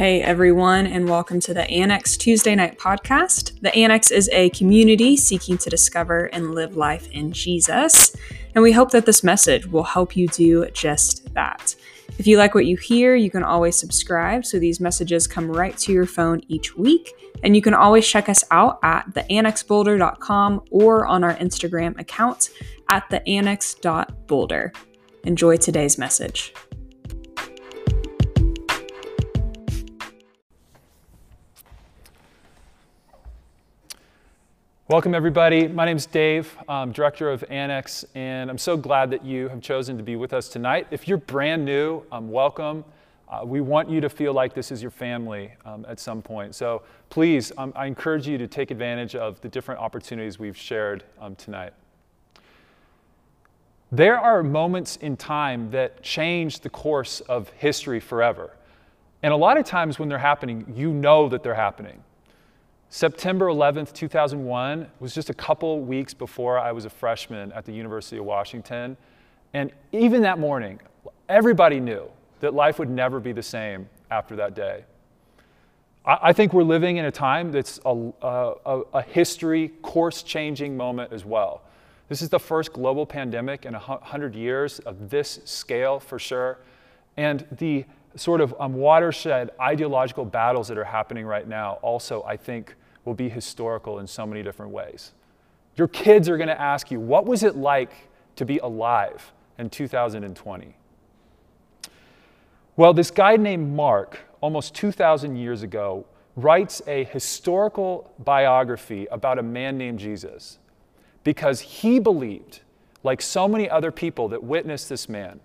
Hey everyone, and welcome to the Annex Tuesday Night Podcast. The Annex is a community seeking to discover and live life in Jesus, and we hope that this message will help you do just that. If you like what you hear, you can always subscribe so these messages come right to your phone each week. And you can always check us out at theannexboulder.com or on our Instagram account at theannex.boulder. Enjoy today's message. Welcome, everybody. My name is Dave, I'm Director of Annex, and I'm so glad that you have chosen to be with us tonight. If you're brand new, um, welcome. Uh, we want you to feel like this is your family um, at some point. So please, um, I encourage you to take advantage of the different opportunities we've shared um, tonight. There are moments in time that change the course of history forever. And a lot of times when they're happening, you know that they're happening. September 11th, 2001 was just a couple weeks before I was a freshman at the University of Washington. And even that morning, everybody knew that life would never be the same after that day. I, think we're living in a time that's a, a, a history course changing moment as well. This is the first global pandemic in 100 years of this scale for sure. And the sort of um, watershed ideological battles that are happening right now also, I think, will be historical in so many different ways. Your kids are going to ask you, what was it like to be alive in 2020? Well, this guy named Mark, almost 2,000 years ago, writes a historical biography about a man named Jesus because he believed, like so many other people that witnessed this man,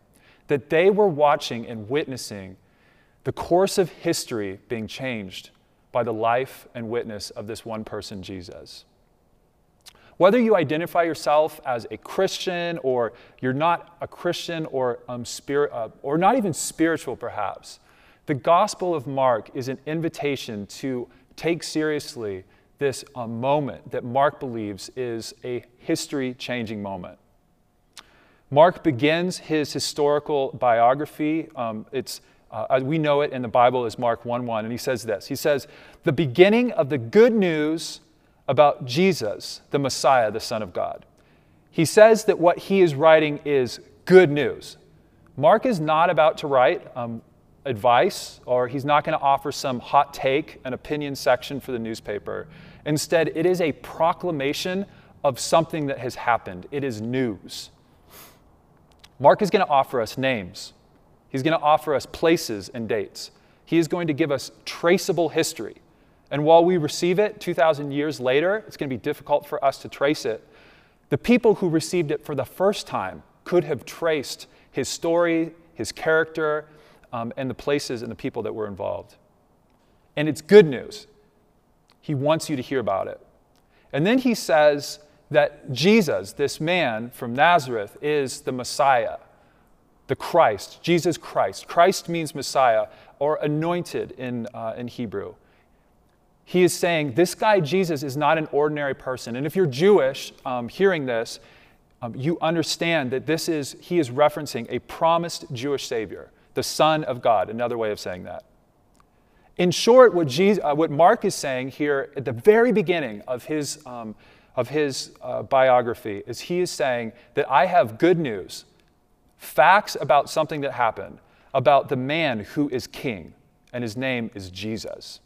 that they were watching and witnessing the course of history being changed by the life and witness of this one person, Jesus. Whether you identify yourself as a Christian or you're not a Christian or, um, spirit, uh, or not even spiritual, perhaps, the Gospel of Mark is an invitation to take seriously this uh, moment that Mark believes is a history changing moment. Mark begins his historical biography. Um, it's uh, we know it in the Bible as Mark 1 1, and he says this He says, The beginning of the good news about Jesus, the Messiah, the Son of God. He says that what he is writing is good news. Mark is not about to write um, advice, or he's not going to offer some hot take, an opinion section for the newspaper. Instead, it is a proclamation of something that has happened, it is news. Mark is going to offer us names. He's going to offer us places and dates. He is going to give us traceable history. And while we receive it 2,000 years later, it's going to be difficult for us to trace it. The people who received it for the first time could have traced his story, his character, um, and the places and the people that were involved. And it's good news. He wants you to hear about it. And then he says that Jesus, this man from Nazareth, is the Messiah the Christ, Jesus Christ. Christ means Messiah or anointed in, uh, in Hebrew. He is saying this guy, Jesus, is not an ordinary person. And if you're Jewish um, hearing this, um, you understand that this is, he is referencing a promised Jewish Savior, the Son of God, another way of saying that. In short, what, Jesus, uh, what Mark is saying here at the very beginning of his, um, of his uh, biography is he is saying that I have good news facts about something that happened, about the man who is king, and his name is Jesus.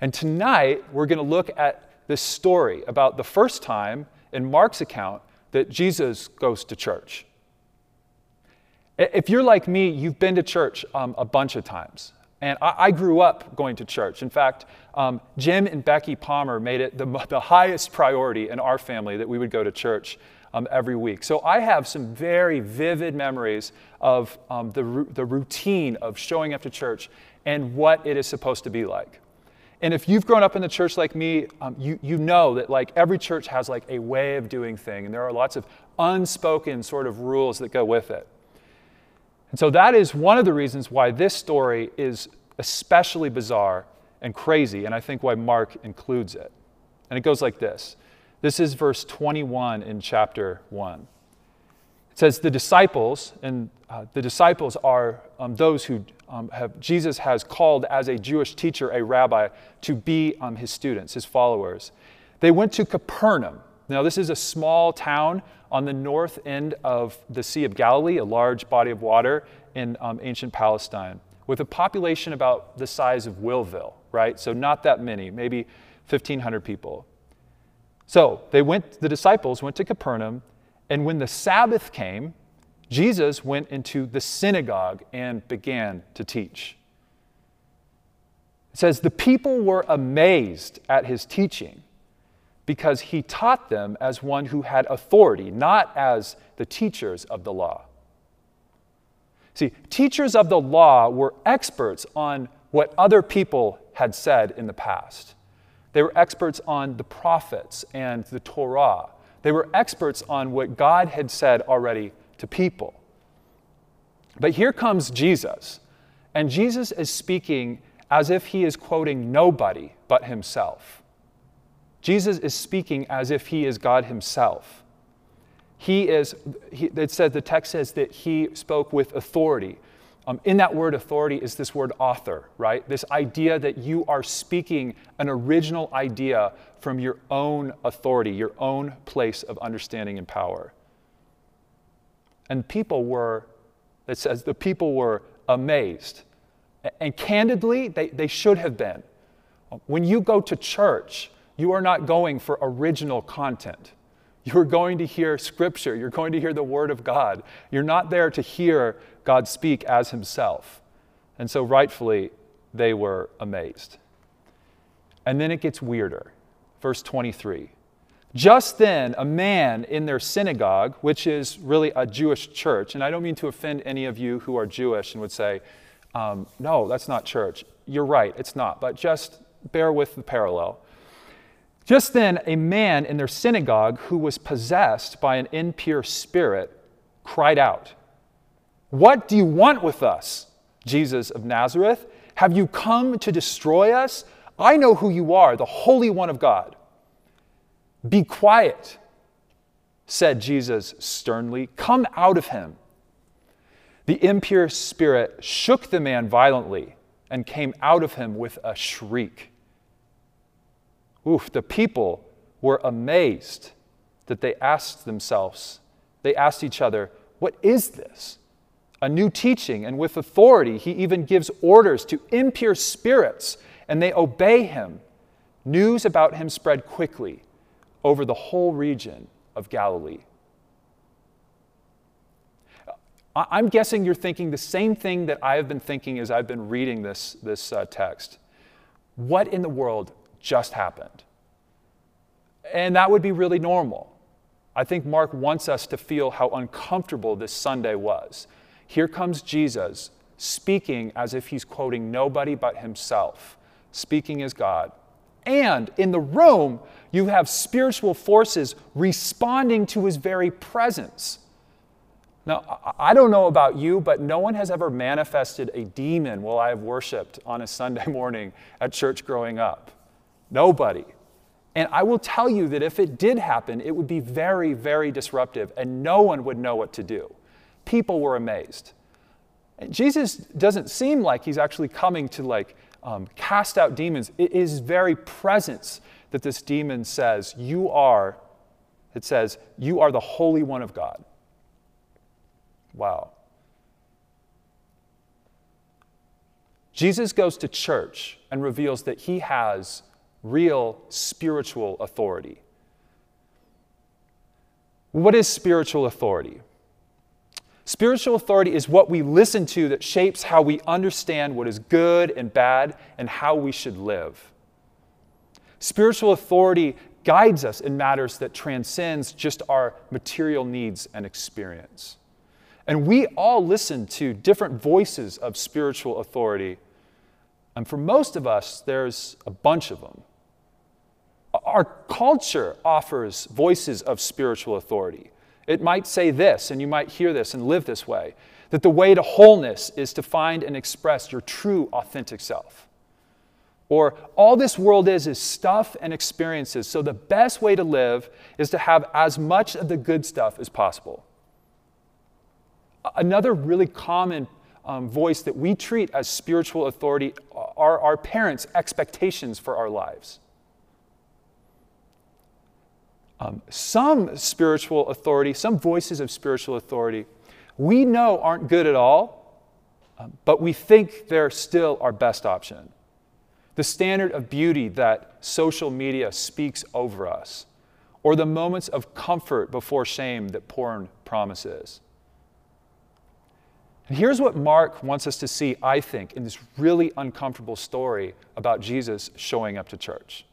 And tonight, we're going to look at this story about the first time in Mark's account that Jesus goes to church. If you're like me, you've been to church um, a bunch of times. And I, I, grew up going to church. In fact, um, Jim and Becky Palmer made it the, the highest priority in our family that we would go to church um, every week. So I have some very vivid memories of um, the, the routine of showing up to church and what it is supposed to be like. And if you've grown up in the church like me, um, you, you know that like every church has like a way of doing thing, and there are lots of unspoken sort of rules that go with it. And so that is one of the reasons why this story is especially bizarre and crazy, and I think why Mark includes it. And it goes like this this is verse 21 in chapter 1. It says the disciples, and uh, the disciples are um, those who um, have, Jesus has called as a Jewish teacher, a rabbi, to be um, his students, his followers. They went to Capernaum. Now, this is a small town on the north end of the Sea of Galilee, a large body of water in um, ancient Palestine, with a population about the size of Willville, right? So, not that many, maybe 1,500 people. So, they went, the disciples went to Capernaum, and when the Sabbath came, Jesus went into the synagogue and began to teach. It says, The people were amazed at his teaching because he taught them as one who had authority, not as the teachers of the law. See, teachers of the law were experts on what other people had said in the past. They were experts on the prophets and the Torah. They were experts on what God had said already to people. But here comes Jesus, and Jesus is speaking as if he is quoting nobody but himself. Jesus is speaking as if he is God himself. He is, he, it says, the text says that he spoke with authority. Um, in that word authority is this word author, right? This idea that you are speaking an original idea from your own authority, your own place of understanding and power. And people were, it says, the people were amazed. And candidly, they, they should have been. When you go to church, you are not going for original content. You're going to hear scripture. You're going to hear the word of God. You're not there to hear God speak as himself. And so, rightfully, they were amazed. And then it gets weirder. Verse 23. Just then, a man in their synagogue, which is really a Jewish church, and I don't mean to offend any of you who are Jewish and would say, um, no, that's not church. You're right, it's not, but just bear with the parallel. Just then, a man in their synagogue who was possessed by an impure spirit cried out, What do you want with us, Jesus of Nazareth? Have you come to destroy us? I know who you are, the Holy One of God. Be quiet, said Jesus sternly. Come out of him. The impure spirit shook the man violently and came out of him with a shriek. Oof, the people were amazed that they asked themselves, they asked each other, What is this? A new teaching, and with authority, he even gives orders to impure spirits, and they obey him. News about him spread quickly over the whole region of Galilee. I'm guessing you're thinking the same thing that I have been thinking as I've been reading this, this uh, text. What in the world just happened. And that would be really normal. I think Mark wants us to feel how uncomfortable this Sunday was. Here comes Jesus speaking as if he's quoting nobody but himself, speaking as God. And in the room, you have spiritual forces responding to his very presence. Now, I don't know about you, but no one has ever manifested a demon while I have worshiped on a Sunday morning at church growing up. Nobody. And I will tell you that if it did happen, it would be very, very disruptive, and no one would know what to do. People were amazed. And Jesus doesn't seem like he's actually coming to like um, cast out demons. It is very presence that this demon says, You are, it says, You are the Holy One of God. Wow. Jesus goes to church and reveals that he has real spiritual authority. What is spiritual authority? Spiritual authority is what we listen to that shapes how we understand what is good and bad and how we should live. Spiritual authority guides us in matters that transcends just our material needs and experience. And we all listen to different voices of spiritual authority. And for most of us, there's a bunch of them. Our culture offers voices of spiritual authority. It might say this, and you might hear this and live this way that the way to wholeness is to find and express your true, authentic self. Or all this world is is stuff and experiences, so the best way to live is to have as much of the good stuff as possible. Another really common um, voice that we treat as spiritual authority are our parents' expectations for our lives. Um, some spiritual authority, some voices of spiritual authority, we know aren't good at all, um, but we think they're still our best option. The standard of beauty that social media speaks over us, or the moments of comfort before shame that porn promises. And here's what Mark wants us to see, I think, in this really uncomfortable story about Jesus showing up to church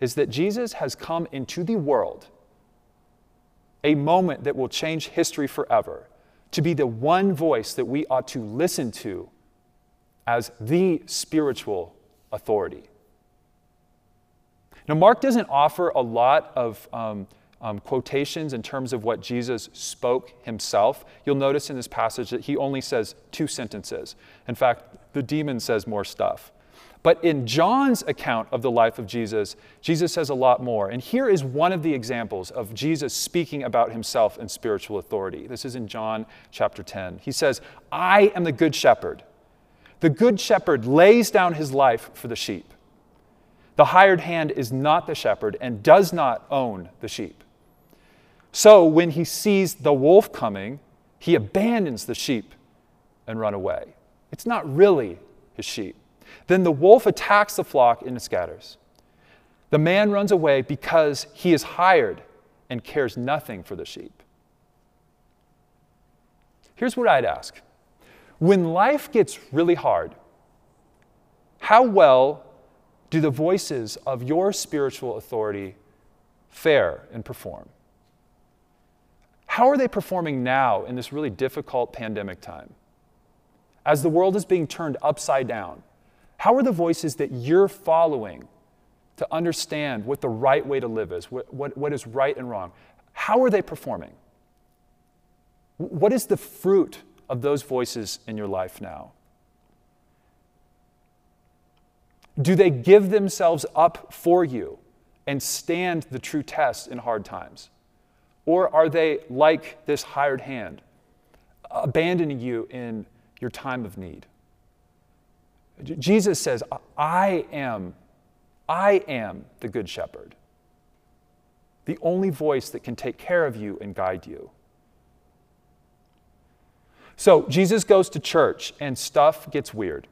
is that Jesus has come into the world, a moment that will change history forever, to be the one voice that we ought to listen to as the spiritual authority. Now, Mark doesn't offer a lot of um, um, quotations in terms of what Jesus spoke himself. You'll notice in this passage that he only says two sentences. In fact, the demon says more stuff. But in John's account of the life of Jesus, Jesus says a lot more. And here is one of the examples of Jesus speaking about himself and spiritual authority. This is in John chapter 10. He says, I am the good shepherd. The good shepherd lays down his life for the sheep. The hired hand is not the shepherd and does not own the sheep. So when he sees the wolf coming, he abandons the sheep and run away. It's not really his sheep. Then the wolf attacks the flock and it scatters. The man runs away because he is hired and cares nothing for the sheep. Here's what I'd ask When life gets really hard, how well do the voices of your spiritual authority fare and perform? How are they performing now in this really difficult pandemic time? As the world is being turned upside down, how are the voices that you're following to understand what the right way to live is, what, what, what is right and wrong? How are they performing? What is the fruit of those voices in your life now? Do they give themselves up for you and stand the true test in hard times? Or are they like this hired hand, abandoning you in your time of need? Jesus says, I am, I am the good shepherd, the only voice that can take care of you and guide you. So Jesus goes to church and stuff gets weird.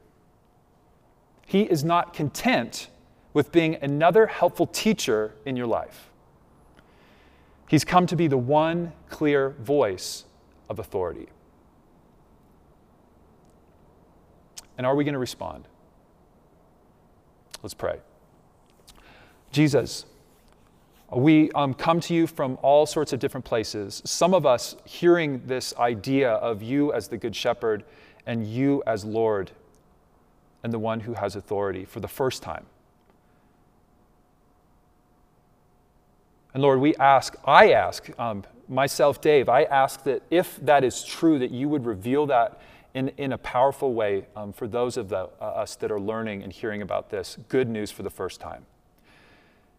He is not content with being another helpful teacher in your life. He's come to be the one clear voice of authority. And are we going to respond? Let's pray. Jesus, we um, come to you from all sorts of different places. Some of us hearing this idea of you as the Good Shepherd and you as Lord and the one who has authority for the first time. And Lord, we ask, I ask, um, myself, Dave, I ask that if that is true, that you would reveal that in, in a powerful way um, for those of the, uh, us that are learning and hearing about this good news for the first time.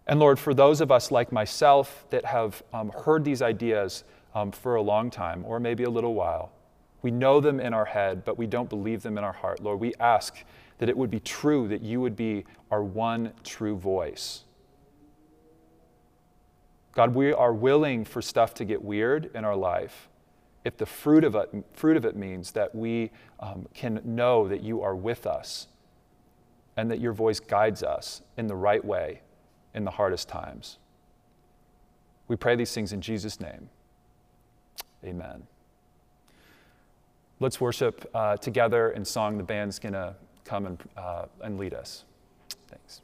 And Lord, for those of us like myself that have um, heard these ideas um, for a long time, or maybe a little while, we know them in our head, but we don't believe them in our heart. Lord, we ask that it would be true, that you would be our one true voice. God, we are willing for stuff to get weird in our life if the fruit of it, fruit of it means that we um, can know that you are with us and that your voice guides us in the right way in the hardest times. We pray these things in Jesus' name. Amen. Let's worship uh, together in song. The band's going to come and, uh, and lead us. Thanks.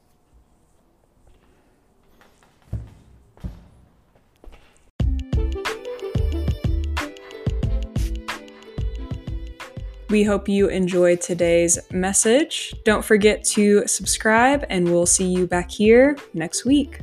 We hope you enjoyed today's message. Don't forget to subscribe, and we'll see you back here next week.